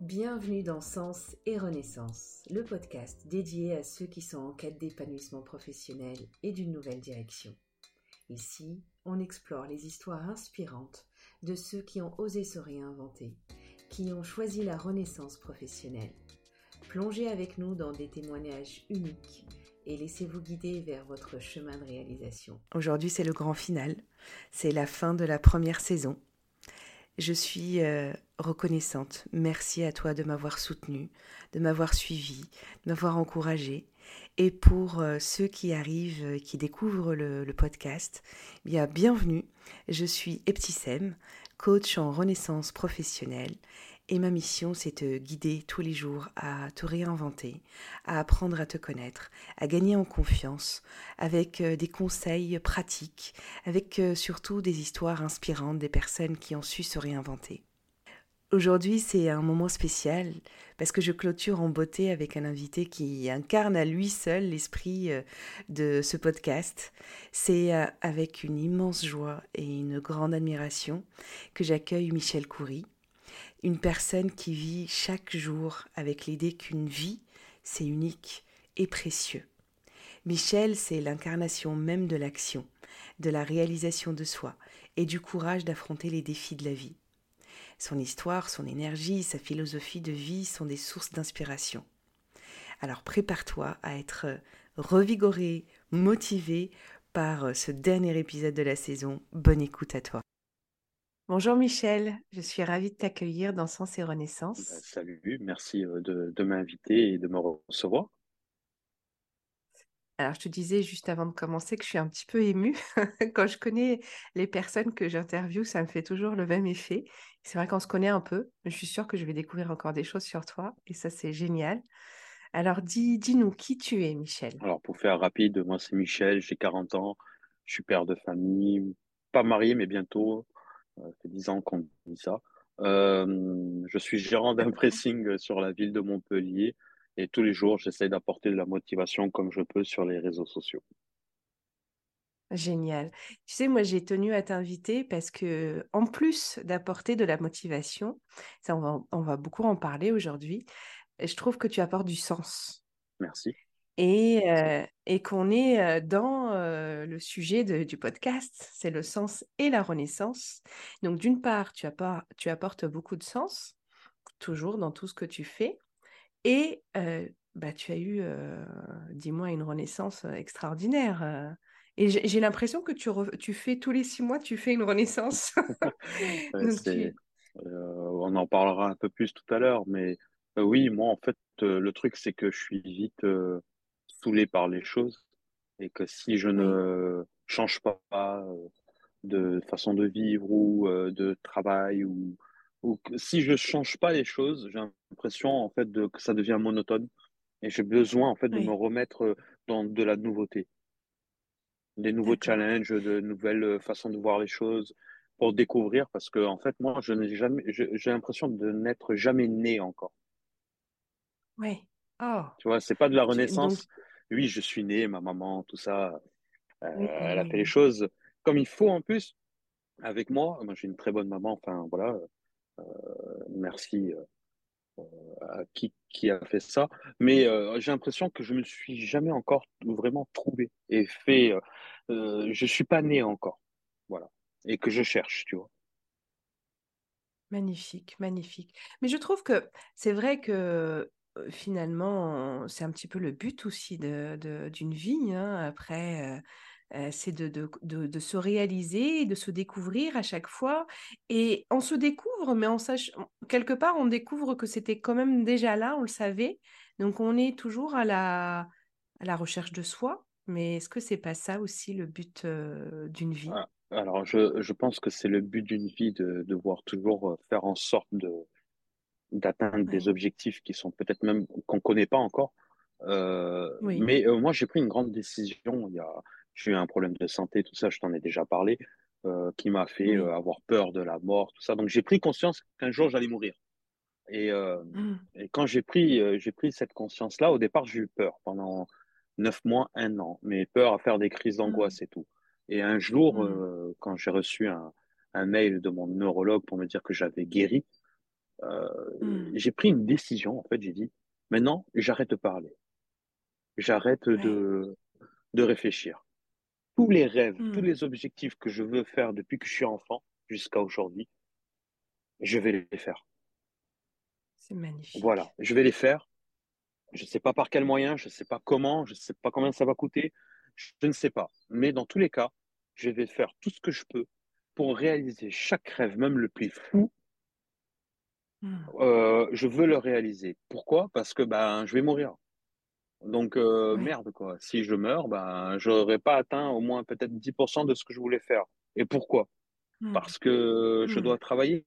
Bienvenue dans Sens et Renaissance, le podcast dédié à ceux qui sont en quête d'épanouissement professionnel et d'une nouvelle direction. Ici, on explore les histoires inspirantes de ceux qui ont osé se réinventer, qui ont choisi la renaissance professionnelle. Plongez avec nous dans des témoignages uniques et laissez-vous guider vers votre chemin de réalisation. Aujourd'hui, c'est le grand final. C'est la fin de la première saison. Je suis euh, reconnaissante. Merci à toi de m'avoir soutenue, de m'avoir suivi, de m'avoir encouragée. Et pour euh, ceux qui arrivent, euh, qui découvrent le, podcast, eh bien bienvenue. Je suis Eptisem, coach en renaissance professionnelle et ma mission, c'est te guider tous les jours à te réinventer, à apprendre à te connaître, à gagner en confiance, avec euh, des conseils pratiques, avec euh, surtout des histoires inspirantes des personnes qui ont su se réinventer. Aujourd'hui, c'est un moment spécial parce que je clôture en beauté avec un invité qui incarne à lui seul l'esprit euh, de ce podcast. C'est avec une immense joie et une grande admiration que j'accueille Michel Coury une personne qui vit chaque jour avec l'idée qu'une vie, c'est unique et précieux. Michel, c'est l'incarnation même de l'action, de la réalisation de soi et du courage d'affronter les défis de la vie. Son histoire, son énergie, sa philosophie de vie sont des sources d'inspiration. Alors prépare-toi à être revigoré, motivé par ce dernier épisode de la saison. Bonne écoute à toi. Bonjour Michel, je suis ravie de t'accueillir dans Sens et Renaissance. Bah, salut, merci de, m'inviter et de me recevoir. Alors, je te disais juste avant de commencer que je suis un petit peu émue. Quand je connais les personnes que j'interviewe, ça me fait toujours le même effet. C'est vrai qu'on se connaît un peu, mais je suis sûre que je vais découvrir encore des choses sur toi et ça, c'est génial. Alors, dis, dis-nous qui tu es, Michel? Alors, pour faire rapide, moi, c'est Michel, j'ai 40 ans, je suis père de famille, pas marié, mais bientôt. Ça fait 10 ans qu'on dit ça. Euh, je suis gérant d'un pressing sur la ville de Montpellier et tous les jours, j'essaie d'apporter de la motivation comme je peux sur les réseaux sociaux. Génial. Tu sais, moi, j'ai tenu à t'inviter parce que, en plus d'apporter de la motivation, ça, on va, on va beaucoup en parler aujourd'hui, je trouve que tu apportes du sens. Merci et, euh, et qu'on est euh, dans euh, le sujet du podcast, c'est le sens et la renaissance. Donc d'une part, tu, tu apportes beaucoup de sens, toujours dans tout ce que tu fais, et bah, tu as eu, dis-moi, une renaissance extraordinaire. Et j'ai l'impression que tu, tu, fais tous les six mois, tu fais une renaissance. on en parlera un peu plus tout à l'heure, mais oui, moi, en fait, le truc, c'est que je suis vite saoulé par les choses et que si je ne change pas euh, de façon de vivre ou euh, de travail ou, ou si je change pas les choses, j'ai l'impression en fait de, que ça devient monotone et j'ai besoin en fait de me remettre dans de la nouveauté, des nouveaux challenges, de nouvelles façons de voir les choses pour découvrir parce que en fait moi je n'ai jamais j'ai l'impression de n'être jamais né encore. Oui. Oh. Tu vois, c'est pas de la renaissance oui, je suis né, ma maman, tout ça, euh, elle a fait les choses comme il faut en plus avec moi. Moi, j'ai une très bonne maman, enfin voilà, euh, merci euh, à qui, qui a fait ça. Mais j'ai l'impression que je me suis jamais encore vraiment trouvé et fait. je suis pas né encore, voilà, et que je cherche, tu vois. Magnifique, magnifique. Mais je trouve que c'est vrai que finalement, c'est un petit peu le but aussi d'une vie. Hein. Après, c'est de, se réaliser, de se découvrir à chaque fois. Et on se découvre, mais on sache, quelque part, on découvre que c'était quand même déjà là, on le savait. Donc, on est toujours à la, recherche de soi. Mais est-ce que c'est pas ça aussi le but d'une vie? Ah, Alors, je, pense que c'est le but d'une vie de devoir toujours faire en sorte de, d'atteindre des objectifs qui sont peut-être même qu'on connaît pas encore. Euh, mais euh, moi, j'ai pris une grande décision. Il y a, j'ai eu un problème de santé, tout ça, je t'en ai déjà parlé, euh, qui m'a fait avoir peur de la mort, tout ça. Donc, j'ai pris conscience qu'un jour j'allais mourir. Et, et quand j'ai pris, j'ai pris cette conscience-là, au départ, j'ai eu peur pendant neuf mois, un an, mais peur à faire des crises d'angoisse mmh. et tout. Et un jour, mmh. quand j'ai reçu un, un mail de mon neurologue pour me dire que j'avais guéri, euh, Mmh. j'ai pris une décision. En fait, j'ai dit, maintenant, j'arrête de parler. J'arrête Ouais. de, de réfléchir. Tous les rêves, tous Mmh. les objectifs que je veux faire depuis que je suis enfant jusqu'à aujourd'hui, je vais les faire. C'est Voilà, magnifique. je vais les faire. Je ne sais pas par quel moyen, je ne sais pas comment, je ne sais pas combien ça va coûter, je ne sais pas. Mais dans tous les cas, je vais faire tout ce que je peux pour réaliser chaque rêve, même le plus fou. Mmh. euh, je veux le réaliser. Pourquoi? Parce que ben, je vais mourir. Donc, euh, Ouais. merde, quoi. Si je meurs, ben, je n'aurai pas atteint au moins peut-être 10% de ce que je voulais faire. Et pourquoi? Mmh. Parce que je Mmh. dois travailler,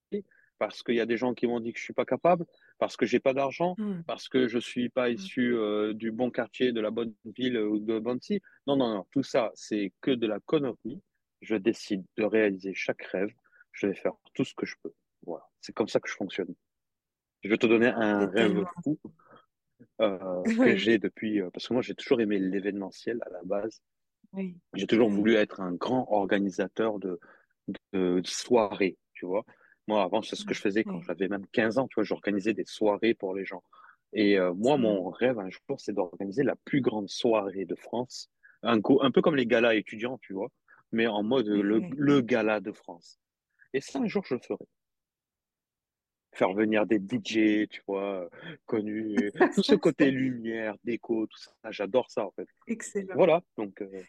parce qu'il y a des gens qui m'ont dit que je suis pas capable, parce que j'ai pas d'argent, Mmh. parce que je suis pas issu euh, du bon quartier, de la bonne ville ou de Banty. Non, non, non. Tout ça, c'est que de la connerie. Je décide de réaliser chaque rêve. Je vais faire tout ce que je peux. Voilà. C'est comme ça que je fonctionne. Je vais te donner un rêve fou euh, que j'ai depuis, euh, parce que moi j'ai toujours aimé l'événementiel à la base. oui, J'ai toujours voulu être un grand organisateur de, de, de soirées, tu vois. Moi, avant, c'est ce que je faisais quand j'avais même 15 ans, tu vois, j'organisais des soirées pour les gens. Et euh, moi, mon rêve un jour, c'est d'organiser la plus grande soirée de France, un, un peu comme les galas étudiants, tu vois, mais en mode le, le gala de France. Et ça, un jour, je le ferai. Faire venir des DJ, tu vois, euh, connus, tout ce côté lumière, déco, tout ça, j'adore ça, en fait. excellent. Voilà, donc, euh,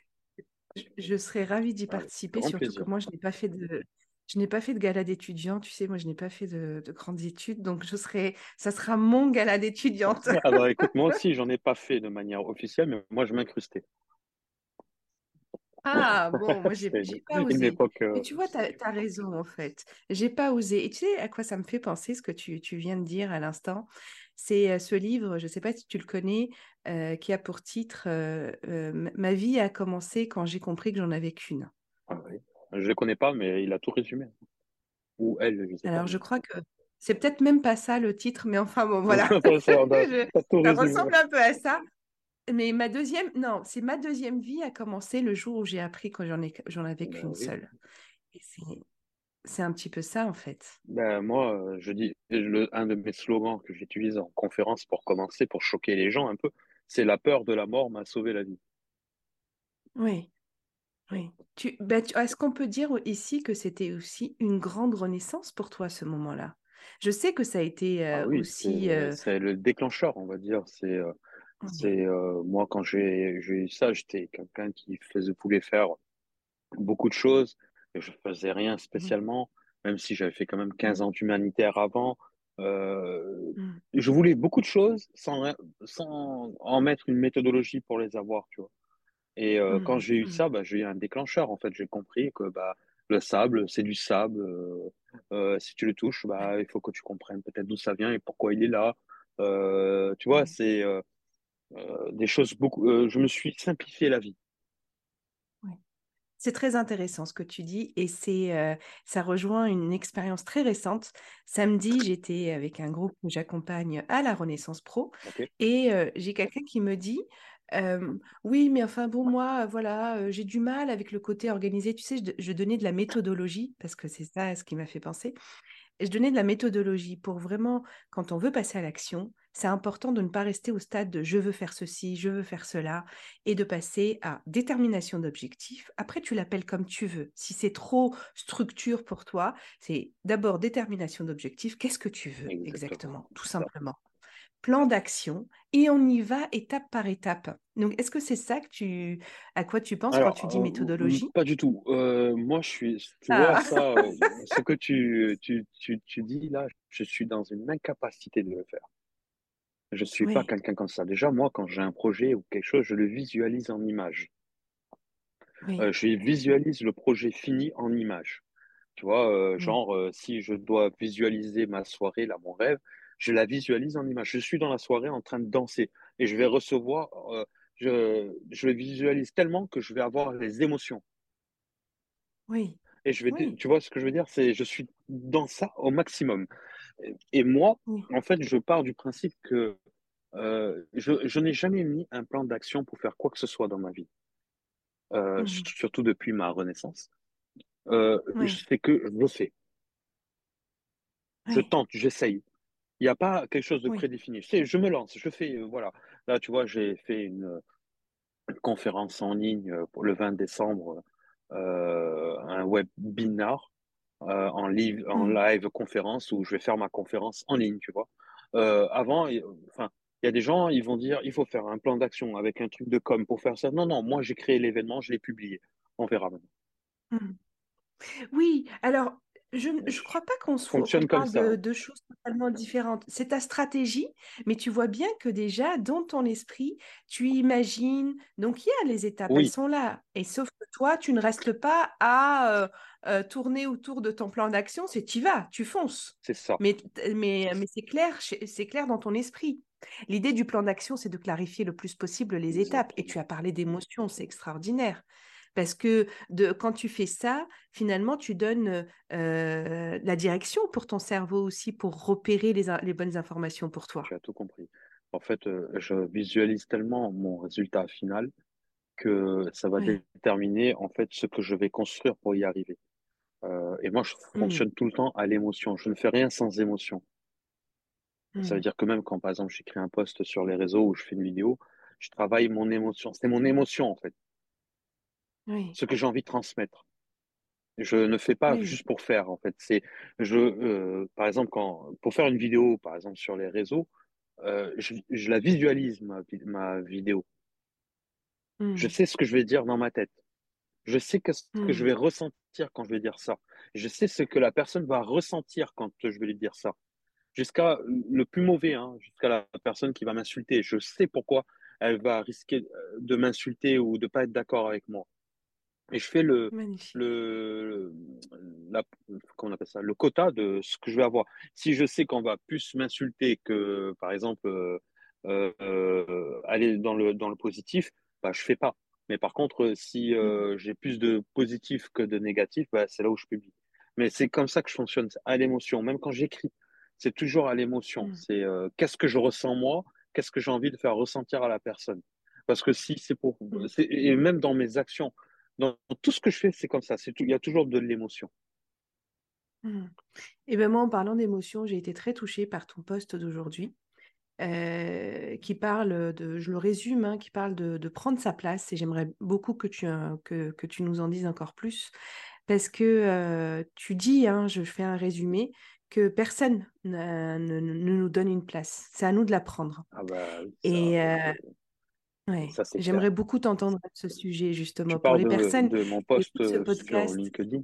Je je serais ravie d'y participer, surtout que moi, je n'ai pas fait de, je n'ai pas fait de gala d'étudiants. Tu sais, moi, je n'ai pas fait de, de grandes études, donc je serai, ça sera mon gala d'étudiante. Alors écoute, moi aussi, j'en ai pas fait de manière officielle, mais moi, je m'incrustais. Ah, bon, moi, j'ai, pas osé. époque. Mais euh, tu vois, tu as, raison, en fait. J'ai pas osé. Et tu sais à quoi ça me fait penser, ce que tu, tu viens de dire à l'instant? C'est euh, ce livre, je ne sais pas si tu le connais, euh, qui a pour titre euh, Ma vie a commencé quand j'ai compris que j'en avais qu'une. ah oui. Je ne le connais pas, mais il a tout résumé. Ou elle, je sais pas. Alors, je crois que c'est peut-être même pas ça le titre, mais enfin, bon, voilà. Ça, Je- ressemble un peu à ça. Mais ma deuxième, non, c'est ma deuxième vie a commencé le jour où j'ai appris que j'en ai, j'en avais Ben qu'une oui. seule. Et c'est, c'est un petit peu ça, en fait. Ben, moi, euh, je dis, le, un de mes slogans que j'utilise en conférence pour commencer, pour choquer les gens un peu, c'est la peur de la mort m'a sauvé la vie. Oui, oui. Tu, ben, tu- est-ce qu'on peut dire ici que c'était aussi une grande renaissance pour toi à ce moment-là? Je sais que ça a été Ah euh, c'est, aussi. euh, c'est le déclencheur, on va dire. C'est, euh, c'est, euh, moi, quand j'ai, eu ça, j'étais quelqu'un qui faisait, voulait faire beaucoup de choses. Et je faisais rien spécialement, même si j'avais fait quand même mhm, 15 ans d'humanitaire avant. Euh, je voulais beaucoup de choses sans, sans en mettre une méthodologie pour les avoir, tu vois. Et euh, quand j'ai eu ça, bah, j'ai eu un déclencheur. En fait, j'ai compris que bah, le sable, c'est du sable. Si tu le touches, bah, il faut que tu comprennes peut-être d'où ça vient et pourquoi il est là. Tu vois, c'est des choses beaucoup. euh, je me suis simplifié la vie. C'est très intéressant ce que tu dis et c'est euh, ça rejoint une expérience très récente. Samedi, j'étais avec un groupe que j'accompagne à la Renaissance Pro et euh, j'ai quelqu'un qui me dit euh, oui, mais enfin bon, moi, euh, voilà, euh, j'ai du mal avec le côté organisé. Tu sais, je, je donnais de la méthodologie parce que c'est ça ce qui m'a fait penser. Je donnais de la méthodologie pour vraiment, quand on veut passer à l'action, c'est important de ne pas rester au stade de je veux faire ceci, je veux faire cela, et de passer à détermination d'objectifs. Après, tu l'appelles comme tu veux. Si c'est trop structure pour toi, c'est d'abord détermination d'objectifs. Qu'est-ce que tu veux exactement. exactement, tout simplement? Plan d'action, et on y va étape par étape. Donc, est-ce que c'est ça que tu, à quoi tu penses quand tu dis euh, méthodologie? pas du tout. Euh, moi, je suis, tu vois, Ah, ça, euh, ce que tu, tu, tu, tu dis là, je suis dans une incapacité de le faire. Je suis pas quelqu'un comme ça. Déjà, moi, quand j'ai un projet ou quelque chose, je le visualise en image. Euh, je visualise le projet fini en image. Tu vois, euh, oui, genre, euh, si je dois visualiser ma soirée, là, mon rêve, je la visualise en image. Je suis dans la soirée en train de danser et je vais recevoir, je, je le visualise tellement que je vais avoir les émotions. oui, Et je vais, oui, tu vois ce que je veux dire? C'est, je suis dans ça au maximum. Et moi, en fait, je pars du principe que euh, je, n'ai jamais mis un plan d'action pour faire quoi que ce soit dans ma vie, euh, mhm. surtout depuis ma renaissance. Euh, ouais. Je sais que je fais. Je tente, j'essaye. Il n'y a pas quelque chose de prédéfini. Je, me lance, je fais, euh, voilà. Là, tu vois, j'ai fait une, conférence en ligne pour le 20 décembre, un webinar euh, en, live, en mm. live conférence où je vais faire ma conférence en ligne, tu vois. Euh, avant, enfin, il y a des gens, ils vont dire, il faut faire un plan d'action avec un truc de com pour faire ça. Non, non, moi j'ai créé l'événement, je l'ai publié. On verra maintenant. Mm. Oui, alors je ne crois pas qu'on soit Fonctionne. De, choses totalement différentes. C'est ta stratégie, mais tu vois bien que déjà, dans ton esprit, tu imagines. Donc, il y a les étapes, elles sont là. Et sauf que toi, tu ne restes pas à euh, euh, tourner autour de ton plan d'action, c'est tu y vas, tu fonces. C'est ça. Mais, mais c'est clair, clair dans ton esprit. L'idée du plan d'action, c'est de clarifier le plus possible les étapes. Et tu as parlé d'émotions, c'est extraordinaire. Parce que quand tu fais ça, finalement, tu donnes euh, la direction pour ton cerveau aussi, pour repérer les, bonnes informations pour toi. Tu as tout compris. En fait, euh, je visualise tellement mon résultat final que ça va déterminer en fait ce que je vais construire pour y arriver. Euh, et moi, je mmh. fonctionne tout le temps à l'émotion. Je ne fais rien sans émotion. Ça veut mmh. dire que même quand, par exemple, j'écris un post sur les réseaux ou je fais une vidéo, je travaille mon émotion. C'est mon émotion, en fait ce que j'ai envie de transmettre. Je ne fais pas juste pour faire, en fait. C'est, je, euh, par exemple, quand, pour faire une vidéo, par exemple, sur les réseaux, euh, je, la visualise, ma, vidéo. Je mmh. sais ce que je vais dire dans ma tête. Je sais ce que je mmh. vais ressentir quand je vais dire ça. Je sais ce que la personne va ressentir quand je vais lui dire ça. Jusqu'à le plus mauvais, hein, jusqu'à la personne qui va m'insulter. Je sais pourquoi elle va risquer euh, de m'insulter ou de ne pas être d'accord avec moi. Et je fais le, le, la, comment on appelle ça, le quota de ce que je vais avoir. Si je sais qu'on va plus m'insulter que, par exemple, euh, euh, aller dans le, dans le positif, bah, je fais pas. Mais par contre, si euh, mhm. j'ai plus de positif que de négatif, bah, c'est là où je publie. Mais c'est comme ça que je fonctionne, à l'émotion. Même quand j'écris, c'est toujours à l'émotion. Mhm. C'est qu'est-ce que je ressens moi, qu'est-ce que j'ai envie de faire ressentir à la personne? Parce que si c'est pour. Mhm. Et même dans mes actions, dans tout ce que je fais, c'est comme ça. Il y a toujours de l'émotion. Et ben moi, en parlant d'émotion, j'ai été très touchée par ton poste d'aujourd'hui. Euh, qui parle de, je le résume, hein, qui parle de, prendre sa place. Et j'aimerais beaucoup que tu, hein, que, que, tu nous en dises encore plus, parce que euh, tu dis, hein, je fais un résumé, que personne euh, ne, nous donne une place. C'est à nous de la prendre. Ah bah, Et, Ouais. J'aimerais beaucoup t'entendre à ce sujet, justement, pour les de, personnes. De mon post qui ce euh, podcast. sur LinkedIn.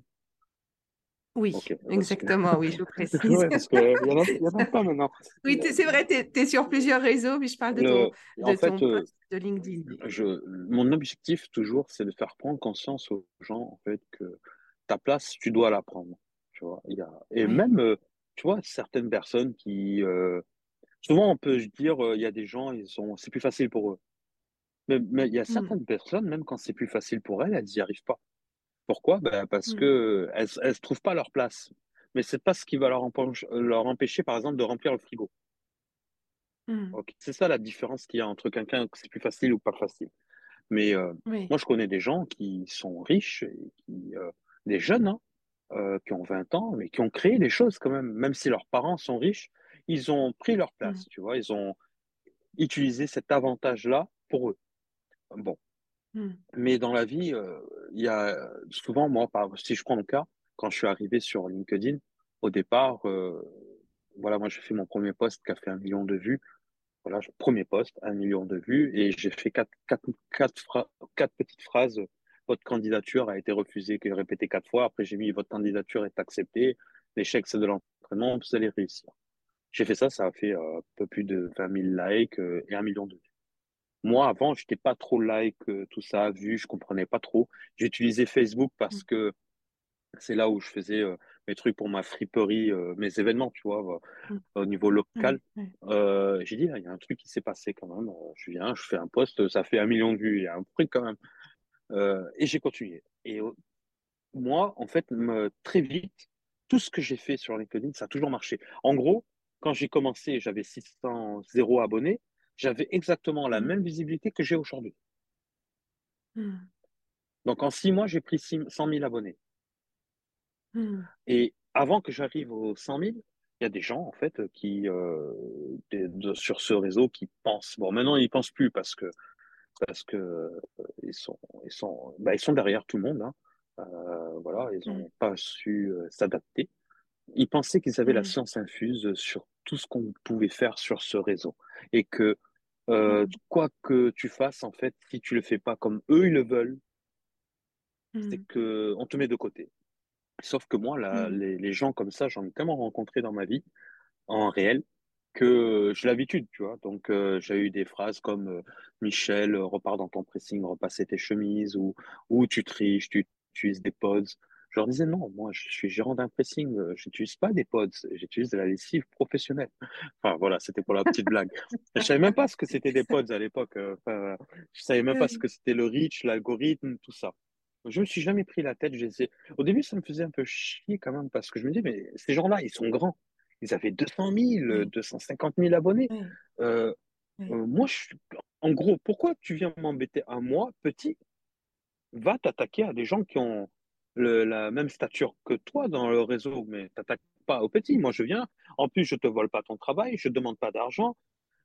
Oui, bah, exactement, oui, je précise. parce qu'il en a pas maintenant. Oui, c'est vrai, tu es, sur plusieurs réseaux, mais je parle de ton, de, fait, euh, post de LinkedIn. Je, mon objectif, toujours, c'est de faire prendre conscience aux gens, en fait, que ta place, tu dois la prendre. Tu vois, y a... Et même, euh, tu vois, certaines personnes qui. Souvent, on peut dire, il y a des gens, c'est plus facile pour eux. Mais il y a mmh. certaines personnes, même quand c'est plus facile pour elles, elles n'y arrivent pas. Pourquoi? Bah, Parce mmh. qu'elles ne trouvent pas leur place. Mais ce n'est pas ce qui va leur, empêcher, leur empêcher, par exemple, de remplir le frigo. Mmh. C'est ça la différence qu'il y a entre quelqu'un que c'est plus facile ou pas facile. Mais euh, moi, je connais des gens qui sont riches, et qui, euh, des jeunes, hein, euh, qui ont 20 ans, mais qui ont créé des choses quand même. Même si leurs parents sont riches, ils ont pris leur place, tu vois. Ils ont utilisé cet avantage-là pour eux. Bon. Hmm. Mais dans la vie, euh, il y a souvent, moi, par, si je prends mon cas, quand je suis arrivé sur LinkedIn, au départ, euh, voilà, moi, j'ai fait mon premier post qui a fait un million de vues. Voilà, premier post, un million de vues, et j'ai fait quatre, quatre, quatre, petites phrases. Votre candidature a été refusée, répétée quatre fois. Après, j'ai mis votre candidature est acceptée. L'échec, c'est de l'entraînement. Vous allez réussir. J'ai fait ça, ça a fait euh, un peu plus de 20 000 likes et un million de vues. Moi, avant, je n'étais pas trop like, euh, tout ça, vu, je ne comprenais pas trop. J'utilisais Facebook parce mmh. que c'est là où je faisais euh, mes trucs pour ma friperie, euh, mes événements, tu vois, mmh. au niveau local. Mmh. J'ai dit, ah, il y a un truc qui s'est passé quand même. Je viens, je fais un post, ça fait un million de vues, il y a un truc quand même. et j'ai continué. Et moi, en fait, très vite, tout ce que j'ai fait sur LinkedIn, ça a toujours marché. En gros, quand j'ai commencé, j'avais 600 abonnés j'avais exactement la même visibilité que j'ai aujourd'hui. Hmm. Donc en six mois, j'ai pris 100 000 abonnés. Hmm. Et avant que j'arrive aux 100 000, il y a des gens en fait qui euh, sur ce réseau qui pensent. Bon, maintenant ils pensent plus parce que parce que euh, ils sont ils sont bah, ils sont derrière tout le monde. Hein. Euh, voilà, ils hmm. n'ont pas su s'adapter. Ils pensaient qu'ils avaient la science infuse sur tout ce qu'on pouvait faire sur ce réseau et que mm. quoi que tu fasses en fait, si tu le fais pas comme eux ils le veulent, c'est que on te met de côté. Sauf que moi, là, mmh. les, gens comme ça, j'en ai tellement rencontré dans ma vie, en réel, que j'ai l'habitude, tu vois. Donc, euh, j'ai eu des phrases comme euh, Michel, euh, repars dans ton pressing, repasser tes chemises, ou, ou tu triches, tu, utilises des pods. Je leur disais non, moi, je suis gérant d'un pressing, je n'utilise pas des pods, j'utilise de la lessive professionnelle. Enfin, voilà, c'était pour la petite blague. Je savais même pas ce que c'était des pods à l'époque. Enfin, je savais même pas ce que c'était le reach, l'algorithme, tout ça. Je me suis jamais pris la tête. Au début, ça me faisait un peu chier quand même parce que je me disais, mais ces gens-là, ils sont grands. Ils avaient 200 000, 250 000 abonnés. Euh, euh, moi, je en gros, pourquoi tu viens m'embêter à moi, petit? Va t'attaquer à des gens qui ont la même stature que toi dans le réseau, mais t'attaques pas au petit. Moi, je viens. En plus, je te vole pas ton travail, je demande pas d'argent.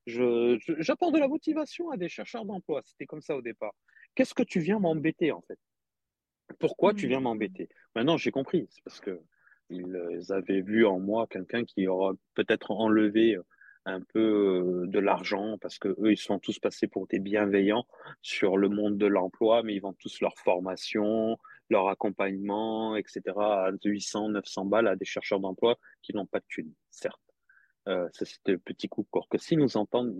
Je, j'apporte de la motivation à des chercheurs d'emploi. C'était comme ça au départ. Qu'est-ce que tu viens m'embêter en fait? Pourquoi tu viens m'embêter? Maintenant, j'ai compris. C'est parce que ils avaient vu en moi quelqu'un qui aura peut-être enlevé euh, un peu euh, de l'argent parce que eux ils sont tous passés pour des bienveillants sur le monde de l'emploi mais ils vendent tous leur formation leur accompagnement etc à 800 900 balles à des chercheurs d'emploi qui n'ont pas de thunes certes euh, ça c'était le petit coup de que s'ils nous entendent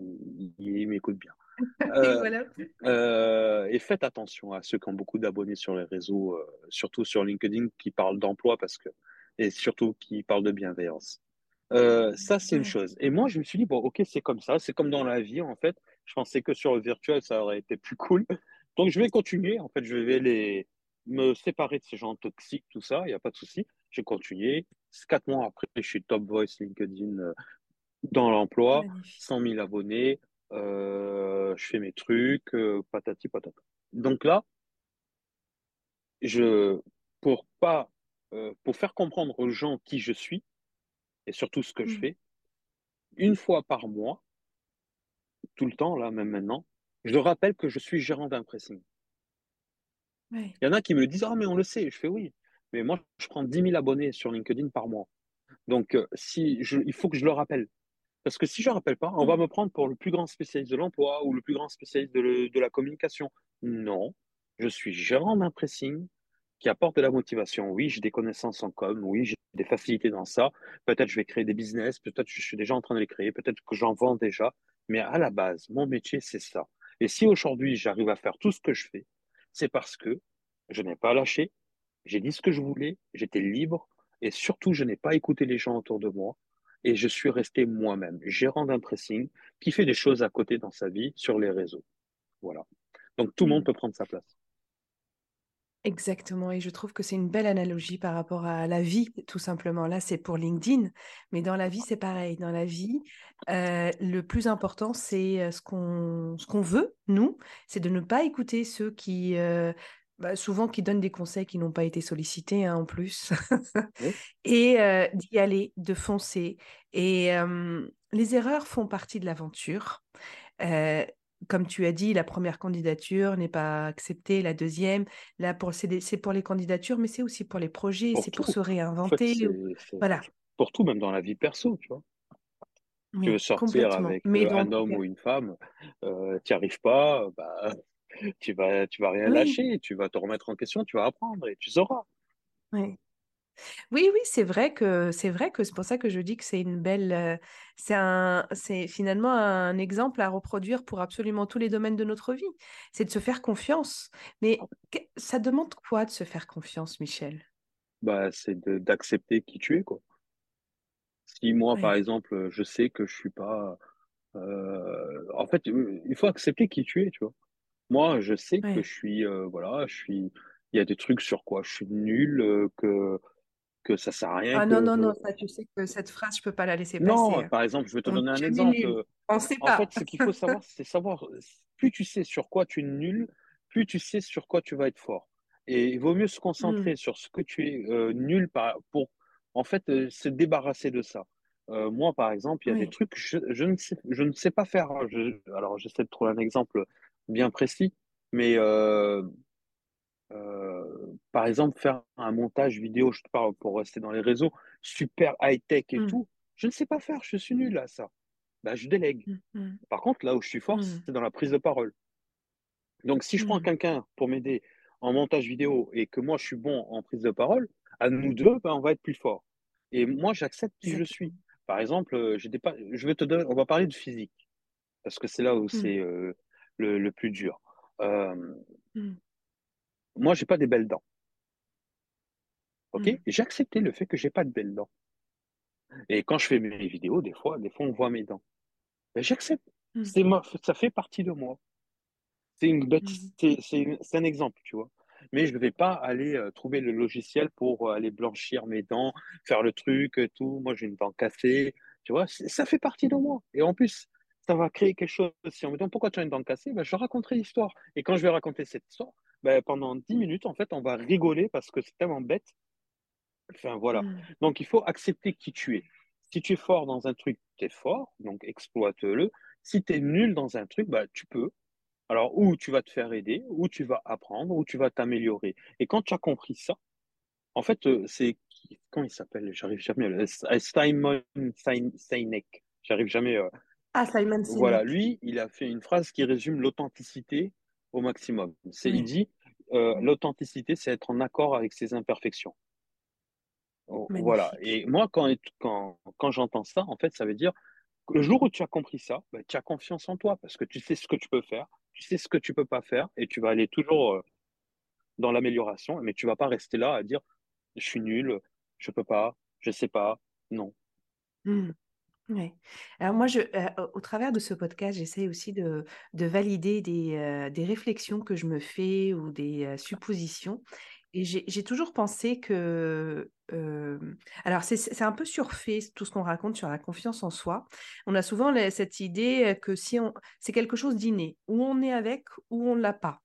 ils m'écoutent bien euh, euh, et faites attention à ceux qui ont beaucoup d'abonnés sur les réseaux, euh, surtout sur LinkedIn, qui parlent d'emploi parce que et surtout qui parlent de bienveillance. ça, c'est une chose. Et moi, je me suis dit, bon, ok, c'est comme ça, c'est comme dans la vie, en fait. Je pensais que sur le virtuel, ça aurait été plus cool. Donc, je vais continuer. En fait, je vais les, me séparer de ces gens toxiques, tout ça, il n'y a pas de souci. Je vais continuer. Quatre mois après, je suis top voice LinkedIn dans l'emploi, 100 000 abonnés, euh, je fais mes trucs, euh, patati patata. Donc là, je, pour pas, euh, pour faire comprendre aux gens qui je suis et surtout ce que je mmh. fais, une fois par mois, tout le temps là, même maintenant, je rappelle que je suis gérant d'un pressing. Il y en a qui me disent, ah mais on le sait. Je fais oui, mais moi je prends 10 000 abonnés sur LinkedIn par mois. Donc si je, il faut que je le rappelle. Parce que si je ne rappelle pas, on va mm. me prendre pour le plus grand spécialiste de l'emploi ou le plus grand spécialiste de, la communication. Non, je suis gérant d'un pressing qui apporte de la motivation. Oui, j'ai des connaissances en com, oui, j'ai des facilités dans ça. Peut-être je vais créer des business, peut-être je suis déjà en train de les créer, peut-être que j'en vends déjà. Mais à la base, mon métier, c'est ça. Et si aujourd'hui j'arrive à faire tout ce que je fais, c'est parce que je n'ai pas lâché, j'ai dit ce que je voulais, j'étais libre et surtout je n'ai pas écouté les gens autour de moi et je suis resté moi-même, gérant d'un pressing qui fait des choses à côté dans sa vie sur les réseaux. Voilà. Donc tout le monde mm. peut prendre sa place. Exactement, et je trouve que c'est une belle analogie par rapport à la vie, tout simplement. Là, c'est pour LinkedIn, mais dans la vie, c'est pareil. Dans la vie, euh, le plus important, c'est euh, ce qu'on ce qu'on veut, nous, c'est de ne pas écouter ceux qui euh, bah, souvent qui donnent des conseils qui n'ont pas été sollicités hein, en plus, et d'y aller, de foncer. Et les erreurs font partie de l'aventure. Comme tu as dit, la première candidature n'est pas acceptée, la deuxième, là pour c'est pour les candidatures, mais c'est aussi pour les projets, c'est pour se réinventer. voilà. Pour tout, même dans la vie perso, tu vois. tu veux sortir avec un homme ou une femme, tu n'y arrives pas, bah, tu vas, tu vas rien lâcher, tu vas te remettre en question, tu vas apprendre et tu sauras. Oui. Oui, oui, c'est vrai que c'est vrai que c'est pour ça que je dis que c'est une belle, euh, c'est un, c'est finalement un exemple à reproduire pour absolument tous les domaines de notre vie. C'est de se faire confiance. Mais ça demande quoi de se faire confiance, Michel? Bah, c'est d'accepter qui tu es, quoi. Si moi, par exemple, je sais que je suis pas, euh, en fait, il faut accepter qui tu es, tu vois. Moi, je sais que je suis, euh, voilà, je suis, il y a des trucs sur quoi je suis nul, que, que ça sert à rien. Ah non, non, non, ça, tu sais que cette phrase, je peux pas la laisser passer. Non, hein. par exemple, je vais te donner un exemple. On sait pas. En fait, ce qu'il faut savoir, c'est savoir, plus tu sais sur quoi tu es nul, plus tu sais sur quoi tu vas être fort. Et il vaut mieux se concentrer mmh. sur ce que tu es euh, nul pour, en fait, se débarrasser de ça. Euh, moi, par exemple, il y a des trucs, je, je ne sais, je ne sais pas faire. Je- alors, j'essaie de trouver un exemple bien précis, mais euh, euh, par exemple, faire un montage vidéo, je te parle pour rester dans les réseaux, super high-tech et Mm, tout, je ne sais pas faire, je suis nul à ça. Ben, je délègue. mm, mm, Par contre, là où je suis fort, c'est dans la prise de parole. Donc, si je prends quelqu'un pour m'aider en montage vidéo et que moi, je suis bon en prise de parole, à nous deux, ben, on va être plus fort. Et moi, j'accepte qui je suis. Par exemple, euh, j'ai des pa- je vais te donner, on va parler de physique, parce que c'est là où c'est euh, le, le plus dur. Euh, moi, j'ai pas des belles dents, ok? Et mm, j'ai accepté le fait que j'ai pas de belles dents. Et quand je fais mes vidéos, des fois, des fois, on voit mes dents. Ben, j'accepte. mm, C'est moi, ça fait partie de moi. C'est une mm, bêtise, c'est un exemple, tu vois. Mais je ne vais pas aller euh, trouver le logiciel pour euh, aller blanchir mes dents, faire le truc, et tout. Moi, j'ai une dent cassée, tu vois. Ça fait partie de moi. Et en plus, ça va créer quelque chose. Si on me demande pourquoi tu as une dent cassée, ben, je raconterai l'histoire. Et quand je vais raconter cette histoire, ben, pendant 10 minutes, en fait, on va rigoler parce que c'est tellement bête. Enfin, voilà. mm, Donc, il faut accepter qui tu es. Si tu es fort dans un truc, tu es fort, donc exploite-le. Si tu es nul dans un truc, bah, tu peux. Alors, ou tu vas te faire aider, ou tu vas apprendre, ou tu vas t'améliorer. Et quand tu as compris ça, en fait, euh, c'est. Comment il s'appelle? J'arrive jamais. euh, Simon Sin- Sinek. J'arrive jamais. euh, Ah, Simon Voilà, Sinek. lui, il a fait une phrase qui résume l'authenticité au maximum. C'est, il dit, euh, l'authenticité, c'est être en accord avec ses imperfections. Oh, Voilà. Et moi, quand, quand, quand j'entends ça, en fait, ça veut dire que le jour où tu as compris ça, bah, tu as confiance en toi parce que tu sais ce que tu peux faire, tu sais ce que tu peux pas faire et tu vas aller toujours euh, dans l'amélioration, mais tu vas pas rester là à dire je suis nul, je peux pas, je sais pas. Non. Mm. Ouais. Alors moi, je, au travers de ce podcast, j'essaie aussi de, de valider des, des réflexions que je me fais ou des suppositions. Et j'ai toujours pensé que... alors c'est un peu surfait tout ce qu'on raconte sur la confiance en soi. On a souvent cette idée que si on, c'est quelque chose d'inné, ou on est avec ou on l'a pas.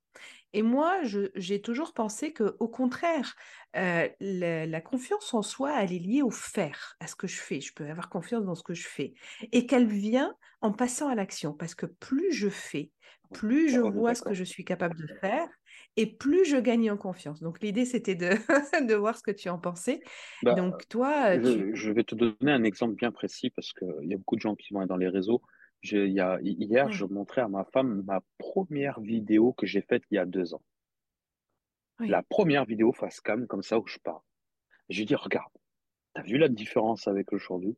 Et moi, j'ai toujours pensé que, au contraire, euh, la, la confiance en soi, elle est liée au faire, à ce que je fais. Je peux avoir confiance dans ce que je fais. Et qu'elle vient en passant à l'action. Parce que plus je fais, plus je vois ce que je suis capable de faire et plus je gagne en confiance. Donc, l'idée, c'était de, de voir ce que tu en pensais. Bah, Donc, toi, tu... je, je vais te donner un exemple bien précis parce qu'il y a beaucoup de gens qui vont être dans les réseaux. Je- il y a, hier, je montrais à ma femme ma première vidéo que j'ai faite il y a deux ans. La première vidéo face cam, comme ça, où je parle. Je lui dis, regarde, t'as vu la différence avec aujourd'hui?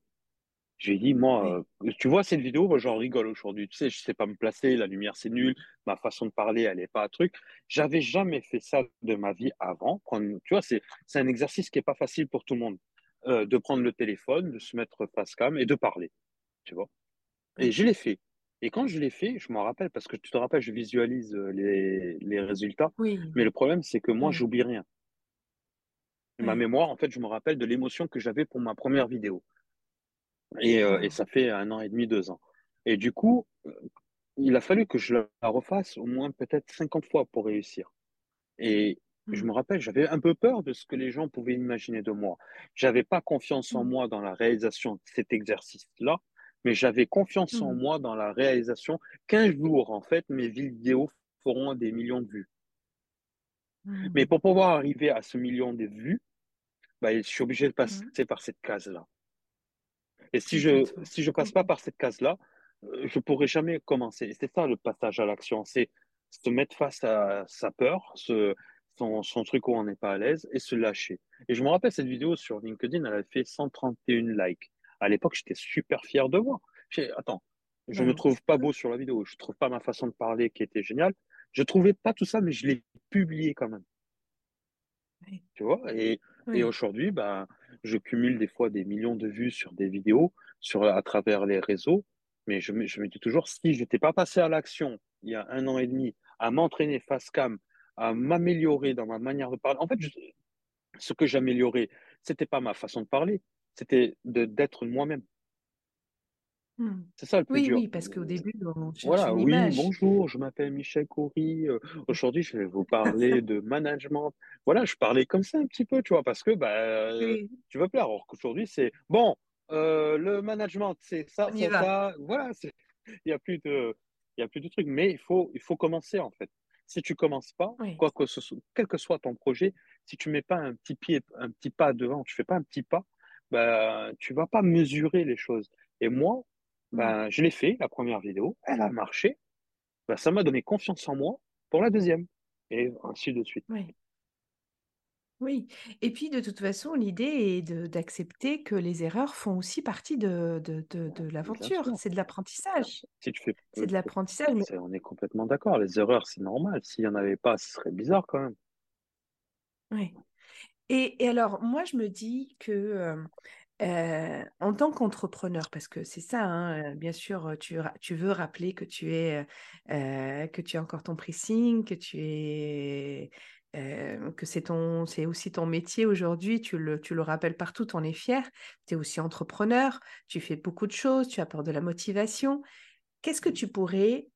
J'ai dit, moi, oui. euh, tu vois cette vidéo, moi j'en rigole aujourd'hui. Tu sais, je sais pas me placer, la lumière c'est nul, ma façon de parler, elle est pas un truc. J'avais jamais fait ça de ma vie avant. Prendre- tu vois, c'est un exercice qui est pas facile pour tout le monde, Euh, de prendre le téléphone, de se mettre face cam et de parler. Tu vois. Et je l'ai fait. Et quand je l'ai fait, je m'en rappelle parce que tu te rappelles, je visualise euh, les, les résultats. Oui, Mais le problème, c'est que moi, oui, j'oublie rien. Ma oui. mémoire, en fait, je me rappelle de l'émotion que j'avais pour ma première vidéo. Et, euh, et Oh. ça fait un an et demi, deux ans. Et du coup, euh, il a fallu que je la refasse au moins peut-être 50 fois pour réussir. Et je me Mm, rappelle, j'avais un peu peur de ce que les gens pouvaient imaginer de moi. J'avais pas confiance en mm, moi dans la réalisation de cet exercice-là, mais j'avais confiance en mm, moi dans la réalisation qu'un jour, en fait, mes vidéos feront des millions de vues. Mais mm, pour pouvoir arriver à ce million de vues, bah, je suis obligé de passer mm. par cette case-là. Et si je si je passe pas par cette case-là, euh, je pourrai jamais commencer. Et c'est ça le passage à l'action, c'est se mettre face à sa peur, son, son truc où on n'est pas à l'aise et se lâcher. Et je me rappelle cette vidéo sur LinkedIn, elle a fait 131 likes. À l'époque, j'étais super fier de moi. Attends, je me Ben, trouve pas beau sur la vidéo, je trouve pas ma façon de parler qui était géniale. Je trouvais pas tout ça, mais je l'ai publié quand même oui, tu vois. Et, et aujourd'hui, ben, je cumule des fois des millions de vues sur des vidéos sur, à travers les réseaux. Mais je me, je me dis toujours, si je n'étais pas passé à l'action il y a un an et demi, à m'entraîner face cam, à m'améliorer dans ma manière de parler. En fait, je- ce que j'améliorais, c'était pas ma façon de parler, c'était d'être moi-même. Mm. C'est ça le plus Oui, dur. oui, parce qu'au début, on cherche Voilà, une oui, image. bonjour, je m'appelle Michel Coury. euh, aujourd'hui, je vais vous parler de management. Voilà, je parlais comme ça un petit peu, tu vois, parce que bah, euh, Oui, tu veux plaire. Alors qu'aujourd'hui, c'est bon, euh, le management, c'est ça, y ça. Voilà, c'est- il n'y a plus de, il y a plus de trucs. Mais il faut, il faut commencer, en fait. Si tu commences pas, Oui. quoi que ce soit, quel que soit ton projet, si tu mets pas un petit pied, un petit pas devant, tu fais pas un petit pas, ben, tu vas pas mesurer les choses. Et moi, Mm. ben, je l'ai fait, la première vidéo, elle a marché, ben, ça m'a donné confiance en moi pour la deuxième, et ainsi de suite. Oui. Oui. Et puis, de toute façon, l'idée est d'accepter que les erreurs font aussi partie de, de, de, l'aventure. C'est de l'apprentissage. si tu fais, C'est de l'apprentissage. Mais on est complètement d'accord, les erreurs, c'est normal. S'il y en avait pas, ce serait bizarre quand même. oui. Et, alors, moi, je me dis que en tant qu'entrepreneur, parce que c'est ça, hein, bien sûr, tu, veux rappeler que tu es, que tu as encore ton pricing, que tu es, que c'est aussi ton métier aujourd'hui. Tu le, tu le rappelles partout, tu en es fier. Tu es aussi entrepreneur. Tu fais beaucoup de choses. Tu apportes de la motivation. Qu'est-ce que tu pourrais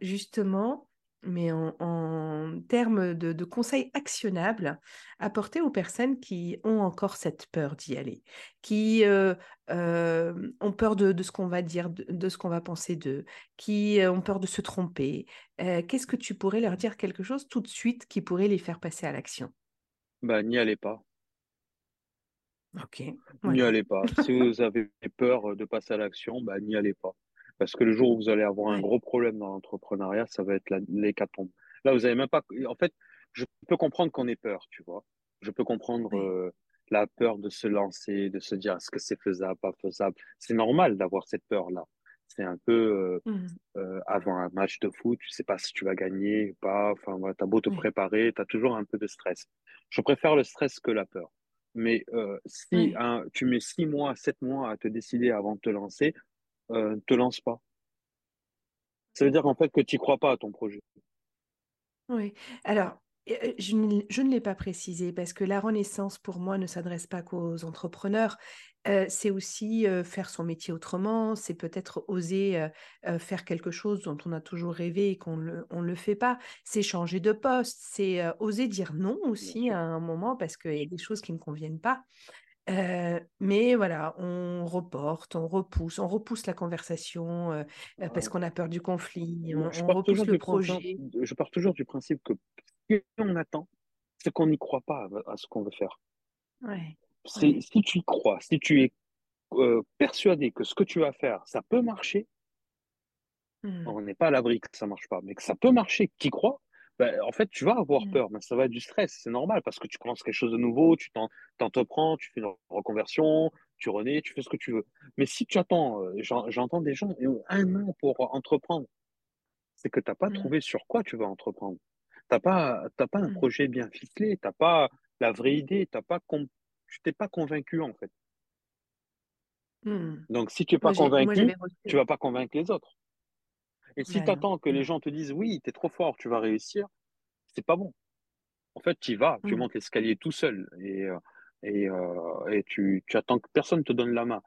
justement, mais en, en termes de, de conseils actionnables, apporter aux personnes qui ont encore cette peur d'y aller, qui euh, euh, ont peur de, de ce qu'on va dire, de, de ce qu'on va penser d'eux, qui euh, ont peur de se tromper Euh, Qu'est-ce que tu pourrais leur dire quelque chose tout de suite qui pourrait les faire passer à l'action? Ben, n'y allez pas. Ok, N'y allez pas. Si vous avez peur de passer à l'action, ben, n'y allez pas. Parce que le jour où vous allez avoir un gros problème dans l'entrepreneuriat, ça va être l'hécatombe. Là, vous avez même pas. En fait, je peux comprendre qu'on ait peur, tu vois. Je peux comprendre euh, la peur de se lancer, de se dire est-ce que c'est faisable, pas faisable? C'est normal d'avoir cette peur-là. C'est un peu euh, Mhm. euh, avant un match de foot, tu sais pas si tu vas gagner ou pas. Enfin, voilà, t'as beau te préparer, t'as toujours un peu de stress. Je préfère le stress que la peur. Mais euh, si hein, tu mets six mois, sept mois à te décider avant de te lancer, euh, ne te lance pas. Ça veut dire en fait que tu crois pas à ton projet. Oui. Alors, euh, je ne, je ne l'ai pas précisé parce que la renaissance, pour moi, ne s'adresse pas qu'aux entrepreneurs. Euh, c'est aussi euh, faire son métier autrement, c'est peut-être oser euh, euh, faire quelque chose dont on a toujours rêvé et qu'on le, on le fait pas. C'est changer de poste, c'est euh, oser dire non aussi à un moment parce qu'il y a des choses qui ne conviennent pas. Euh, mais voilà, on reporte, on repousse, on repousse la conversation euh, euh, parce qu'on a peur du conflit, on, je on repousse le principe, projet. je pars toujours du principe que si on attend, c'est qu'on n'y croit pas à, à ce qu'on veut faire. Ouais, C'est- ouais. Si tu y crois, si tu es euh, persuadé que ce que tu vas faire, ça peut marcher, Mm, on n'est pas à l'abri que ça marche pas, mais que ça peut marcher, que tu ben, en fait, tu vas avoir mm, peur, mais ça va être du stress, c'est normal, parce que tu commences quelque chose de nouveau, tu t'en- t'entreprends, tu fais une reconversion, tu renais, tu fais ce que tu veux. Mais si tu attends, euh, j'en- j'entends des gens, un an pour entreprendre, c'est que tu n'as pas mm, trouvé sur quoi tu vas entreprendre. T'as pas, t'as pas un mm, projet bien ficelé, t'as pas la vraie idée, t'as pas, tu t'es pas convaincu, en fait. Donc, si tu n'es pas Moi, moi, convaincu, reçu. tu vas pas convaincre les autres. Et si tu attends que les gens te disent oui, tu es trop fort, tu vas réussir, c'est pas bon. En fait, tu y vas, tu Mm, montes l'escalier tout seul et, euh, et, euh, et tu, tu attends que personne te donne la main.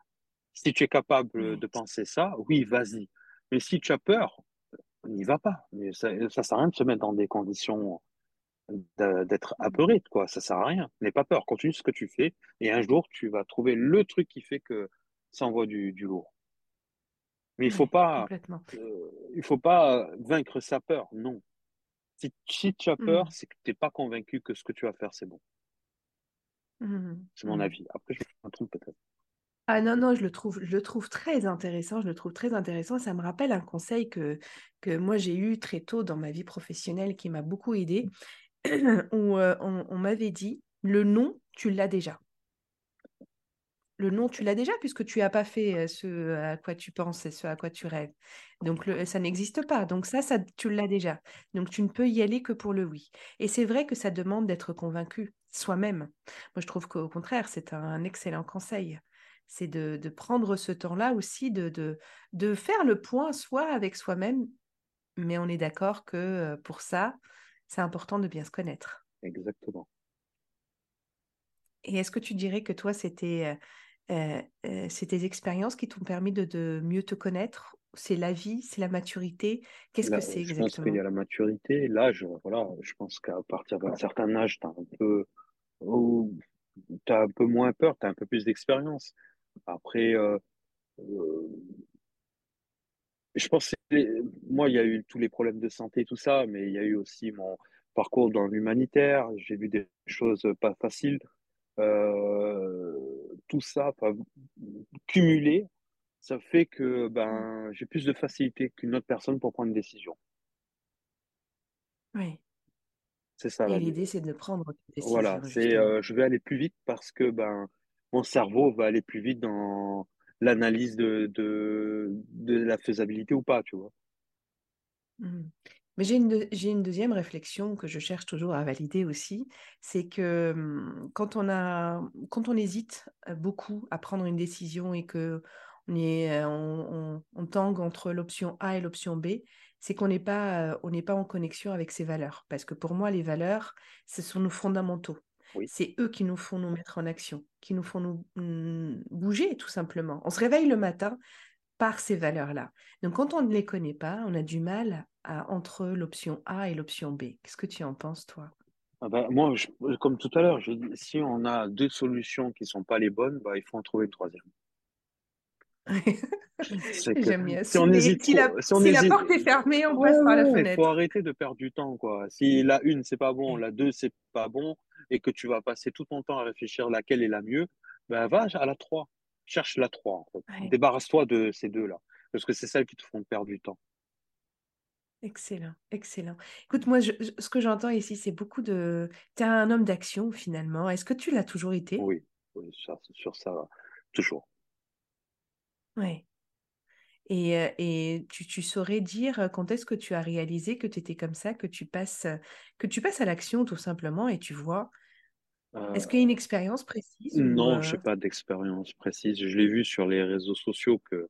Si tu es capable de penser ça, oui, vas-y. Mais si tu as peur, n'y va pas. Mais ça, ça sert à rien de se mettre dans des conditions d'être apeuré, quoi. Ça sert à rien. N'aie pas peur, continue ce que tu fais et un jour, tu vas trouver le truc qui fait que ça envoie du, du lourd. Mais il faut pas, euh, il faut pas vaincre sa peur, non. Si, si tu as peur, Mm, c'est que tu n'es pas convaincu que ce que tu vas faire, c'est bon. C'est mon mm. avis. Après, je me trompe peut-être. Ah non, non, je le trouve, je le trouve très intéressant, je le trouve très intéressant. Ça me rappelle un conseil que, que moi j'ai eu très tôt dans ma vie professionnelle qui m'a beaucoup aidé, où euh, on, on m'avait dit, le non, tu l'as déjà. Le non, tu l'as déjà puisque tu n'as pas fait euh, ce à quoi tu penses et ce à quoi tu rêves. Donc le, ça n'existe pas. Donc ça, ça, tu l'as déjà. Donc tu ne peux y aller que pour le oui. Et c'est vrai que ça demande d'être convaincu soi-même. Moi, je trouve qu'au contraire, c'est un excellent conseil. C'est de, de prendre ce temps-là aussi, de, de, de faire le point soit avec soi-même, mais on est d'accord que euh, pour ça, c'est important de bien se connaître. Exactement. Et est-ce que tu dirais que toi, c'était euh, euh, c'est tes expériences qui t'ont permis de, de mieux te connaître? C'est la vie, c'est la maturité? Qu'est-ce que c'est je pense qu'il y exactement? a la maturité, l'âge. Voilà, je pense qu'à partir d'un certain âge, tu as un peu, t'as un peu moins peur, tu as un peu plus d'expérience. Après, euh, je pense que moi, il y a eu tous les problèmes de santé, tout ça, mais il y a eu aussi mon parcours dans l'humanitaire. J'ai vu des choses pas faciles. Euh, tout ça, cumulé, ça fait que ben, j'ai plus de facilité qu'une autre personne pour prendre une décision. Oui. C'est ça. Et l'idée, c'est de prendre une décision. Voilà, c'est euh, je vais aller plus vite parce que ben, mon cerveau va aller plus vite dans l'analyse de, de, de la faisabilité ou pas, tu vois. Mais j'ai une, deuxième réflexion que je cherche toujours à valider aussi, c'est que mmh, quand on a, quand on hésite beaucoup à prendre une décision et que on est, on, on, tangue entre l'option A et l'option B, c'est qu'on n'est pas, on pas en connexion avec ses valeurs. Parce que pour moi, les valeurs, ce sont nos fondamentaux. C'est eux qui nous font nous mettre en action, qui nous font nous mmh, bouger tout simplement. On se réveille le matin par ces valeurs-là. Donc quand on ne les connaît pas, on a du mal à, entre l'option A et l'option B. Qu'est-ce que tu en penses, toi? Ah bah, Moi, comme tout à l'heure, si on a deux solutions qui ne sont pas les bonnes, bah, il faut en trouver une troisième. J'aime bien. Si, on hésite si, la, porte est fermée, on passe par la fenêtre. Il faut arrêter de perdre du temps. Quoi. Si la une, c'est pas bon, la deux, c'est pas bon, et que tu vas passer tout ton temps à réfléchir laquelle est la mieux, ben va à la 3. Cherche la 3. Débarrasse-toi de ces deux-là. Parce que c'est celles qui te font perdre du temps. Excellent, excellent. Écoute, moi, ce que j'entends ici, c'est beaucoup de... Tu es un homme d'action finalement. Est-ce que tu l'as toujours été? Oui, oui ça, sur ça, toujours. Oui. Et, et tu, tu, saurais dire quand est-ce que tu as réalisé que tu étais comme ça, que tu passes, que tu passes à l'action tout simplement et tu vois? Est-ce qu'il y a une expérience précise Non, je n'ai pas d'expérience précise. Je l'ai vu sur les réseaux sociaux que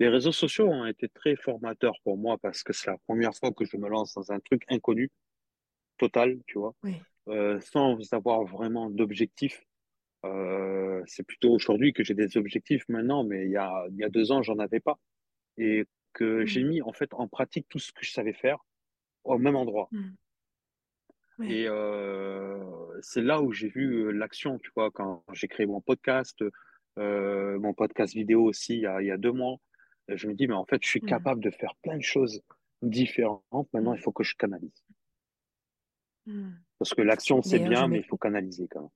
les réseaux sociaux ont été très formateurs pour moi parce que c'est la première fois que je me lance dans un truc inconnu, total, tu vois, sans avoir vraiment d'objectif. Euh, c'est plutôt aujourd'hui que j'ai des objectifs maintenant, mais il y a, il y a deux ans, j'en avais pas. Et que j'ai mmh. mis en fait en pratique tout ce que je savais faire au même endroit. Mmh. Et euh, c'est là où j'ai vu euh, l'action, tu vois, quand j'ai créé mon podcast, euh, mon podcast vidéo aussi il y a, il y a deux mois. Je me dis, mais en fait, je suis mmh. capable de faire plein de choses différentes. Maintenant, il faut que je canalise. Parce que l'action, c'est bien, mais il faut canaliser quand même.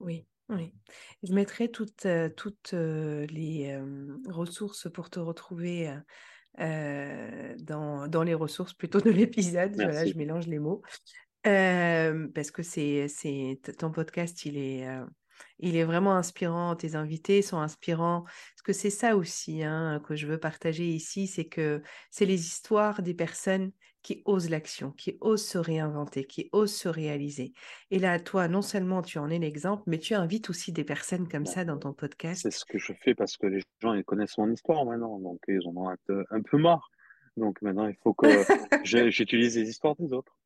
Oui, oui. Je mettrai toutes, toutes les ressources pour te retrouver dans, dans les ressources plutôt de l'épisode. Voilà, je mélange les mots. parce que c'est, c'est ton podcast, il est, il est vraiment inspirant. Tes invités sont inspirants. Parce que c'est ça aussi hein, que je veux partager ici, c'est que c'est les histoires des personnes qui osent l'action, qui osent se réinventer, qui osent se réaliser. Et là, toi, non seulement tu en es l'exemple, mais tu invites aussi des personnes comme ça dans ton podcast. C'est ce que je fais parce que les gens ils connaissent mon histoire maintenant, donc ils en ont un peu, un peu marre. Donc maintenant, il faut que j'utilise les histoires des autres.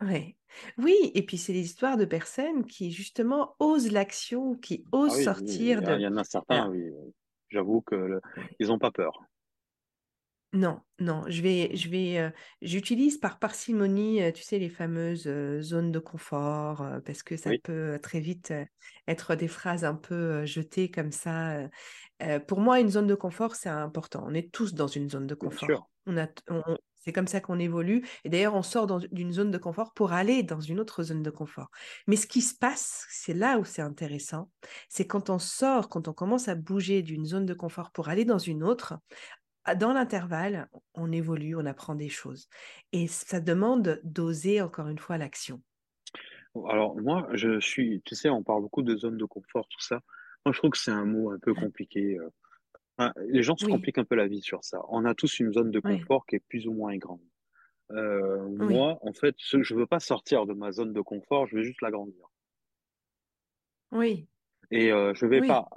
Ouais. Oui, et puis c'est des histoires de personnes qui justement osent l'action, qui ah osent sortir de... Il y en a certains, oui. J'avoue qu'ils n'ont pas peur. Non, non, je vais, je vais, j'utilise par parcimonie, tu sais, les fameuses zones de confort, parce que ça peut très vite être des phrases un peu jetées comme ça. pour moi, une zone de confort, c'est important. On est tous dans une zone de confort. On a, c'est comme ça qu'on évolue. Et d'ailleurs, on sort d'une zone de confort pour aller dans une autre zone de confort. Mais ce qui se passe, c'est là où c'est intéressant, c'est quand on sort, quand on commence à bouger d'une zone de confort pour aller dans une autre, dans l'intervalle, on évolue, on apprend des choses. Et ça demande d'oser, encore une fois, l'action. Alors, moi, je suis, tu sais, on parle beaucoup de zone de confort, tout ça. Moi, je trouve que c'est un mot un peu compliqué. Euh. les gens se compliquent un peu la vie sur ça. On a tous une zone de confort qui est plus ou moins grande. Euh, moi, en fait, je ne veux pas sortir de ma zone de confort, je veux juste l'agrandir. Oui. Et euh, je ne vais pas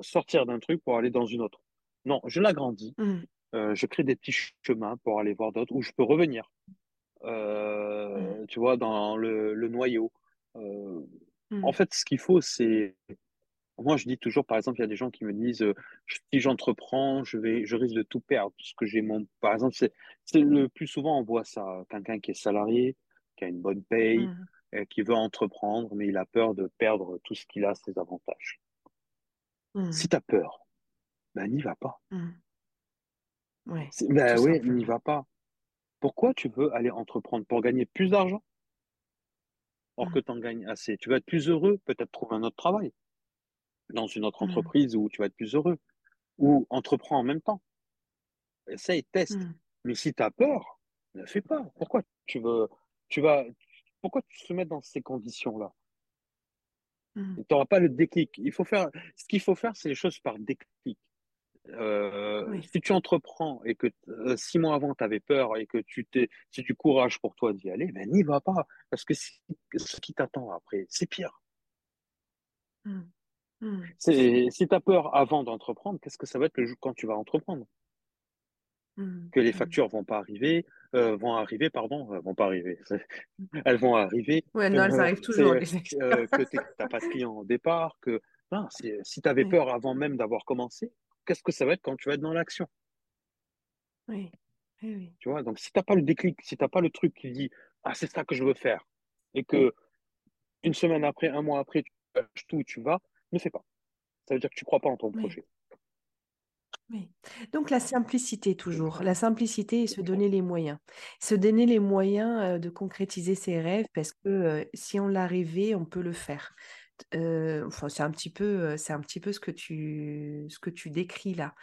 sortir d'un truc pour aller dans une autre. Non, je l'agrandis. Mmh. Euh, je crée des petits chemins pour aller voir d'autres où je peux revenir. Euh, mmh. Tu vois, dans le, noyau. Euh, mmh. En fait, ce qu'il faut, c'est. Moi, je dis toujours, par exemple, il y a des gens qui me disent si j'entreprends, je vais, je risque de tout perdre. Parce que j'ai mon. Par exemple, c'est le plus souvent, on voit ça. Quelqu'un qui est salarié, qui a une bonne paye, et qui veut entreprendre, mais il a peur de perdre tout ce qu'il a, ses avantages. Mmh. Si tu as peur, ben n'y va pas. Mmh. Ouais, Ben oui, n'y va pas. Pourquoi tu veux aller entreprendre? Pour gagner plus d'argent, or que Mmh. tu en gagnes assez. Tu vas être plus heureux, peut-être trouver un autre travail dans une autre Mmh. entreprise où tu vas être plus heureux, ou entreprends en même temps. Essaye, teste. Mmh. Mais si tu as peur, ne fais pas. Pourquoi tu veux, tu vas, pourquoi tu te mets dans ces conditions-là? Mmh. Tu n'auras pas le déclic. Il faut faire, ce qu'il faut faire, c'est les choses par déclic. Euh, Oui. si tu entreprends et que euh, six mois avant tu avais peur et que tu t'es, c'est du courage pour toi d'y aller, ben n'y va pas. Parce que si- ce qui t'attend après, c'est pire. Mmh. Mmh. C'est, si tu as peur avant d'entreprendre, qu'est-ce que ça va être le jour quand tu vas entreprendre? Mmh. Que les Mmh. factures vont pas arriver, euh, vont arriver, pardon, euh, vont pas arriver. Elles vont arriver. Ouais, non, elles euh, arrivent toujours, les euh, que tu n'as pas de clients au départ, que non, c'est- si tu avais peur avant même d'avoir commencé, qu'est-ce que ça va être quand tu vas être dans l'action? oui, oui, oui. Tu vois, donc si t'as pas le déclic, si t'as pas le truc qui dit ah c'est ça que je veux faire et que une semaine après, un mois après, tu lâches tout, tu vas, ne fais pas. Ça veut dire que tu crois pas en ton Oui, projet. oui. Donc la simplicité toujours, la simplicité et se donner les moyens. Se donner les moyens euh, de concrétiser ses rêves parce que euh, si on l'a rêvé, on peut le faire. Euh, enfin, c'est un petit peu, c'est un petit peu ce que tu, ce que tu décris là.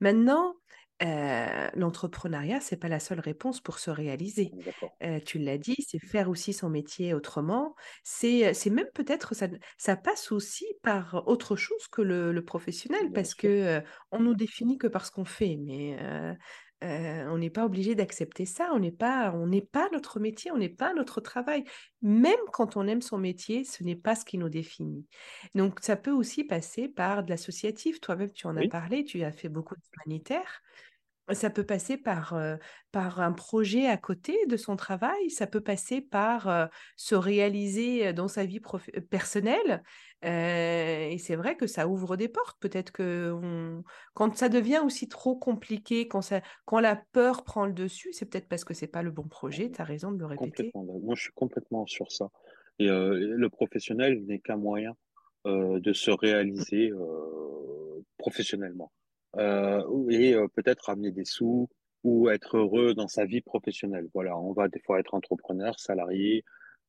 Maintenant, euh, l'entrepreneuriat, c'est pas la seule réponse pour se réaliser. Euh, tu l'as dit, c'est faire aussi son métier autrement. C'est, c'est même peut-être ça, ça passe aussi par autre chose que le, le professionnel parce que euh, on nous définit que par ce qu'on fait, mais euh, on n'est pas obligé d'accepter ça. On n'est pas, on n'est pas notre métier, on n'est pas notre travail. Même quand on aime son métier, ce n'est pas ce qui nous définit. Donc, ça peut aussi passer par de l'associatif. Toi-même, tu en as parlé, tu as fait beaucoup d'humanitaire. Ça peut passer par, euh, par un projet à côté de son travail, ça peut passer par euh, se réaliser dans sa vie euh, personnelle? Euh, et c'est vrai que ça ouvre des portes. Peut-être que quand ça devient aussi trop compliqué, quand, la peur prend le dessus, c'est peut-être parce que c'est pas le bon projet. Tu as raison de le répéter. Moi, je suis complètement sur ça. Et euh, le professionnel n'est qu'un moyen euh, de se réaliser euh, professionnellement. Euh, et euh, peut-être amener des sous ou être heureux dans sa vie professionnelle. Voilà, on va des fois être entrepreneur, salarié,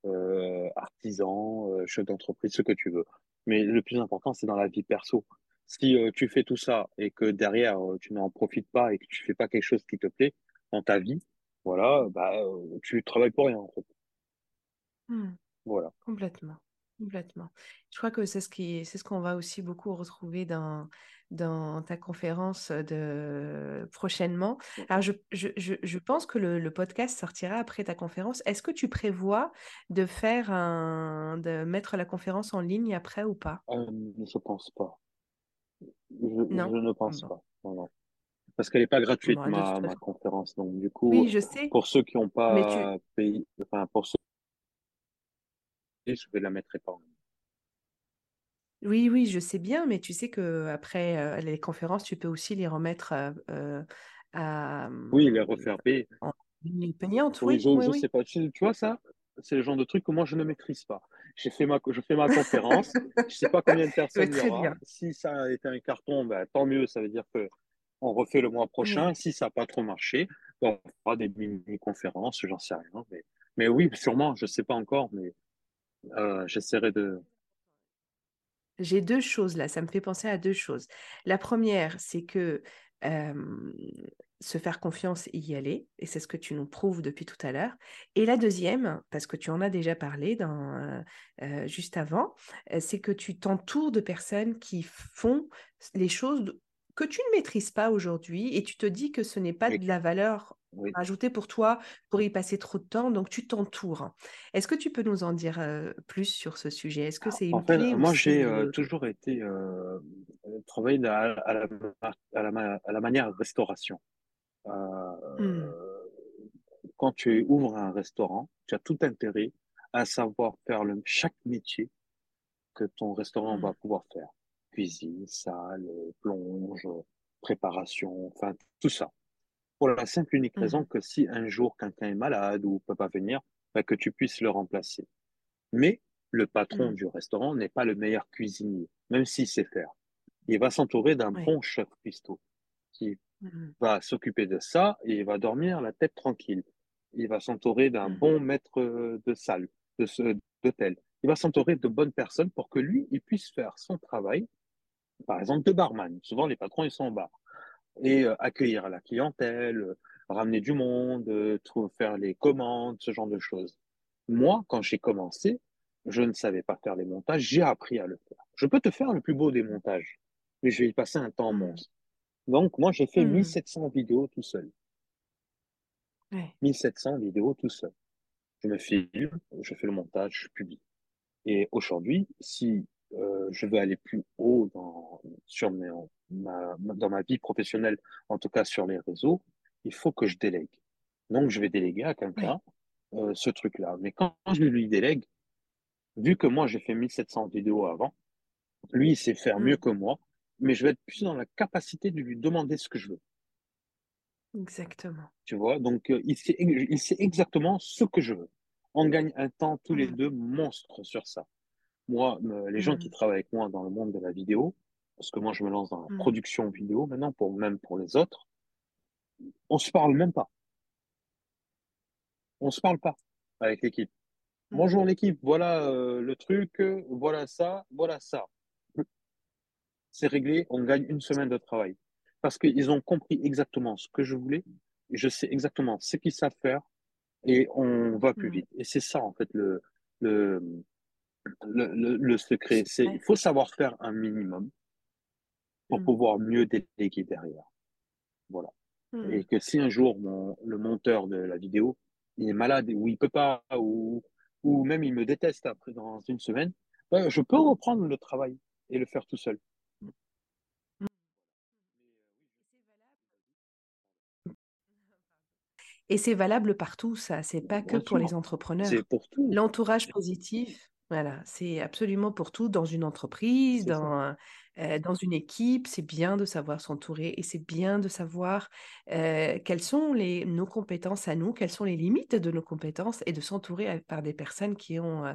euh, artisan, euh, chef d'entreprise, ce que tu veux. Mais le plus important, c'est dans la vie perso. Si euh, tu fais tout ça et que derrière, tu n'en profites pas et que tu fais pas quelque chose qui te plaît dans ta vie, voilà, bah, tu travailles pour rien, en fait. Hmm. Voilà. Complètement, complètement. Je crois que c'est ce qui, c'est ce qu'on va aussi beaucoup retrouver dans, dans ta conférence de prochainement. Alors, je, je, je, je pense que le, le podcast sortira après ta conférence. Est-ce que tu prévois de faire un, de mettre la conférence en ligne après ou pas? Euh, je pense pas. Je, Non? je ne pense pas. Non, non. Parce qu'elle n'est pas gratuite, bon, ma, ma conférence. Donc, du coup, Oui, je sais, pour ceux qui n'ont mais tu, pas payé, enfin, pour ceux je vais la mettre pas. oui, oui, je sais bien, mais tu sais que après euh, les conférences, tu peux aussi les remettre euh, euh, à, Oui, les refaire payer. en ligne payante. Oui, Oui, je, oui, oui. sais pas. Tu, tu vois ça? C'est le genre de truc que moi, je ne maîtrise pas. J'ai fait ma, je fais ma conférence. Je sais pas combien de personnes il y très aura. bien. Si ça a été un carton, ben, tant mieux. Ça veut dire que on refait le mois prochain. Si ça n'a pas trop marché, bon, on fera des mini-conférences, j'en sais rien. Mais, mais oui, sûrement, je sais pas encore, mais euh, j'essaierai de. J'ai deux choses là, ça me fait penser à deux choses. La première, c'est que se faire confiance et y aller, et c'est ce que tu nous prouves depuis tout à l'heure. Et la deuxième, parce que tu en as déjà parlé dans, juste avant, c'est que tu t'entoures de personnes qui font les choses que tu ne maîtrises pas aujourd'hui, et tu te dis que ce n'est pas Oui, de la valeur oui. ajoutée pour toi pour y passer trop de temps, donc tu t'entoures. Est-ce que tu peux nous en dire euh, plus sur ce sujet? Est-ce que c'est En une fait, moi, j'ai euh, toujours été euh, travaillé à, à la, à, la, ma- à la manière restauration. Euh, quand tu ouvres un restaurant, tu as tout intérêt à savoir faire le, chaque métier que ton restaurant hmm, va pouvoir faire. Cuisine, salle, plonge, préparation, enfin tout ça. Pour la simple et unique raison hmm, que si un jour quelqu'un est malade ou peut pas venir, bah, que tu puisses le remplacer. Mais le patron Mm. du restaurant n'est pas le meilleur cuisinier, même s'il sait faire. Il va s'entourer d'un Oui. bon chef cuistot qui Mm. va s'occuper de ça et il va dormir la tête tranquille. Il va s'entourer d'un bon maître de salle, de ce- d'hôtel. Il va s'entourer de bonnes personnes pour que lui, il puisse faire son travail, par exemple de barman. Souvent, les patrons, ils sont en bar. Et euh, accueillir la clientèle, euh, ramener du monde, euh, faire les commandes, ce genre de choses. Moi, quand j'ai commencé, je ne savais pas faire les montages, j'ai appris à le faire. Je peux te faire le plus beau des montages, mais je vais y passer un temps Mm. monstre. Donc, moi, j'ai fait Mm. 1700 vidéos tout seul. Ouais. 1700 vidéos tout seul. Je me filme, je fais le montage, je publie. Et aujourd'hui, si euh, je veux aller plus haut dans, sur mes, ma, dans ma vie professionnelle, en tout cas sur les réseaux, il faut que je délègue. Donc, je vais déléguer à quelqu'un euh, ce truc-là. Mais quand je lui délègue, vu que moi, j'ai fait 1700 vidéos avant, lui, il sait faire Mm. mieux que moi, mais je vais être plus dans la capacité de lui demander ce que je veux. Exactement. Tu vois, donc euh, il sait, il sait exactement ce que je veux. On gagne un temps tous les Mm. deux monstres sur ça. Moi, les gens Mm. qui travaillent avec moi dans le monde de la vidéo, parce que moi je me lance dans la Mm. production vidéo maintenant, pour même pour les autres, on se parle même pas. On se parle pas avec l'équipe. Mm. Bonjour l'équipe, voilà euh, le truc, euh, voilà ça, voilà ça. C'est réglé, on gagne une semaine de travail. Parce qu'ils ont compris exactement ce que je voulais, et je sais exactement ce qu'ils savent faire, et on va plus Mm. vite. Et c'est ça, en fait, le, le, le, le, le secret. C'est, il faut savoir faire un minimum pour Mm. pouvoir mieux déléguer derrière. Voilà. Mm. Et que si un jour, mon, le monteur de la vidéo, il est malade, ou il peut pas, ou, ou même il me déteste après dans une semaine, ben, je peux reprendre le travail et le faire tout seul. Et c'est valable partout, ça. C'est pas que pour les entrepreneurs. C'est pour tout. L'entourage positif, voilà, c'est absolument pour tout dans une entreprise, dans, euh, dans une équipe. C'est bien de savoir s'entourer et c'est bien de savoir euh, quelles sont les, nos compétences à nous, quelles sont les limites de nos compétences et de s'entourer par des personnes qui ont, euh,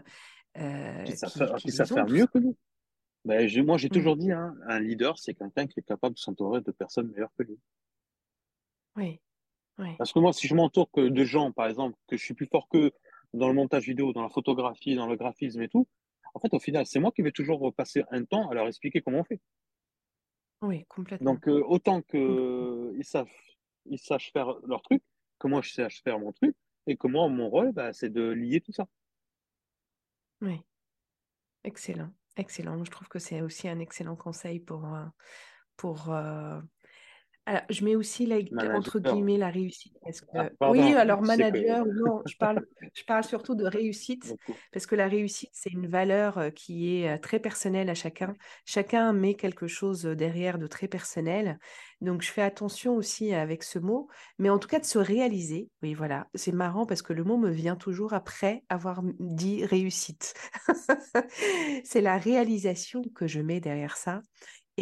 euh, Qui savent qui, faire, qui qui savent faire mieux que nous. Ben, moi, j'ai Mm. toujours dit, hein, un leader, c'est quelqu'un qui est capable de s'entourer de personnes meilleures que lui. Oui, oui, Parce que moi, si je m'entoure que de gens, par exemple, que je suis plus fort que dans le montage vidéo, dans la photographie, dans le graphisme et tout, en fait, au final, c'est moi qui vais toujours passer un temps à leur expliquer comment on fait. oui, complètement. Donc, euh, autant qu'ils savent, ils sachent faire leur truc, que moi, je sache faire mon truc, et que moi, mon rôle, bah, c'est de lier tout ça. Oui, excellent, excellent. Je trouve que c'est aussi un excellent conseil pour, euh, pour euh, Alors, je mets aussi la- entre guillemets la réussite parce que Ah, oui, alors que. manager, non, je parle, je parle surtout de réussite parce que la réussite, c'est une valeur euh, qui est euh, très personnelle à chacun. Chacun met quelque chose euh, derrière de très personnel. Donc, je fais attention aussi avec ce mot, mais en tout cas de se réaliser. Oui, voilà, c'est marrant parce que le mot me vient toujours après avoir dit réussite. C'est la réalisation que je mets derrière ça.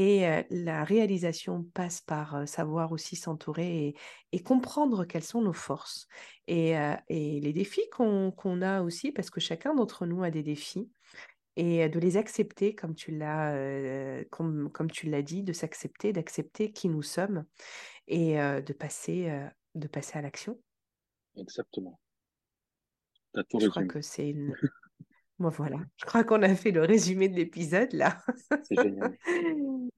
Et la réalisation passe par savoir aussi s'entourer et, et comprendre quelles sont nos forces et, et les défis qu'on a aussi, parce que chacun d'entre nous a des défis, et de les accepter comme tu l'as euh, comme, comme tu l'as dit, de s'accepter, d'accepter qui nous sommes et euh, de passer, euh, de passer à l'action. exactement. T'as tout Je crois que c'est une... Bon, voilà, je crois qu'on a fait le résumé de l'épisode là. C'est génial.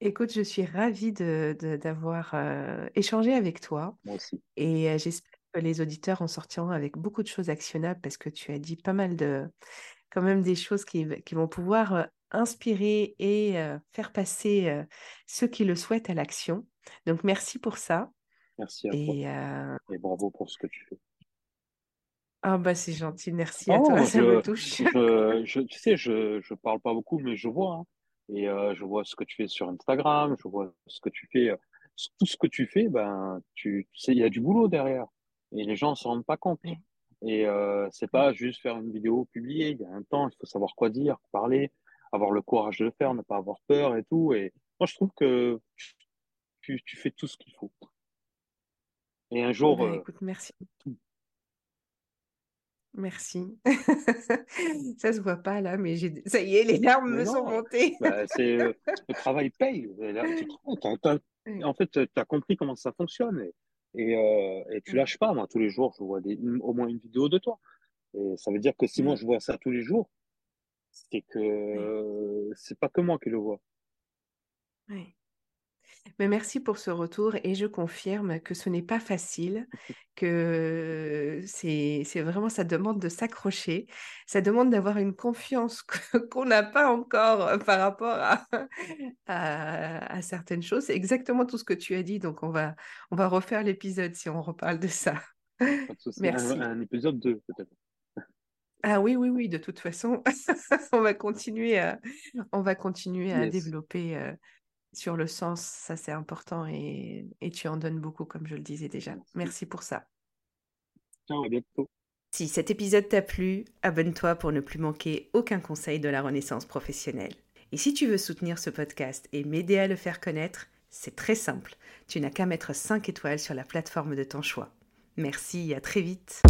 Écoute, je suis ravie de, de- d'avoir euh, échangé avec toi Moi aussi. et euh, j'espère que les auditeurs en sortiront avec beaucoup de choses actionnables parce que tu as dit pas mal de, quand même des choses qui, qui vont pouvoir euh, inspirer et faire passer ceux qui le souhaitent à l'action. Donc, merci pour ça. Merci à toi. Et euh, Et bravo pour ce que tu fais. Ah bah c'est gentil, merci à toi, ça me je, touche. je, je, tu sais, je, je parle pas beaucoup, mais je vois, hein. Et euh, je vois ce que tu fais sur Instagram, je vois ce que tu fais, euh, tout ce que tu fais, ben, tu, tu sais, il y a du boulot derrière. Et les gens s'en rendent pas compte. Et euh, c'est pas juste faire une vidéo publiée. Il y a un temps, il faut savoir quoi dire, parler, avoir le courage de le faire, ne pas avoir peur et tout. Et moi, je trouve que tu, tu fais tout ce qu'il faut. Et un jour, Ben, euh, écoute, merci. Merci. Ça se voit pas là, mais j'ai... ça y est, les larmes Mais me sont montées. bah, c'est, euh, le travail paye. Là, tu te rends compte, t'as- t'as- en fait, tu as compris comment ça fonctionne et, et, euh, et tu lâches pas. Moi, tous les jours, je vois des, au moins une vidéo de toi. Et ça veut dire que si moi, je vois ça tous les jours, c'est que euh, c'est pas que moi qui le vois. oui. Mais merci pour ce retour et je confirme que ce n'est pas facile, que c'est vraiment, ça demande de s'accrocher, ça demande d'avoir une confiance qu'on n'a pas encore euh, par rapport à, à, à certaines choses. C'est exactement tout ce que tu as dit, donc on va, on va refaire l'épisode si on reparle de ça. Un, Merci. un épisode 2, peut-être. Ah oui, oui, oui, de toute façon, on va continuer à, on va continuer à Yes. développer euh, sur le sens, ça c'est important et, et tu en donnes beaucoup, comme je le disais déjà. Merci. Merci pour ça. Ciao, à bientôt. Si cet épisode t'a plu, abonne-toi pour ne plus manquer aucun conseil de la renaissance professionnelle. Et si tu veux soutenir ce podcast et m'aider à le faire connaître, c'est très simple. Tu n'as qu'à mettre 5 étoiles sur la plateforme de ton choix. Merci, à très vite.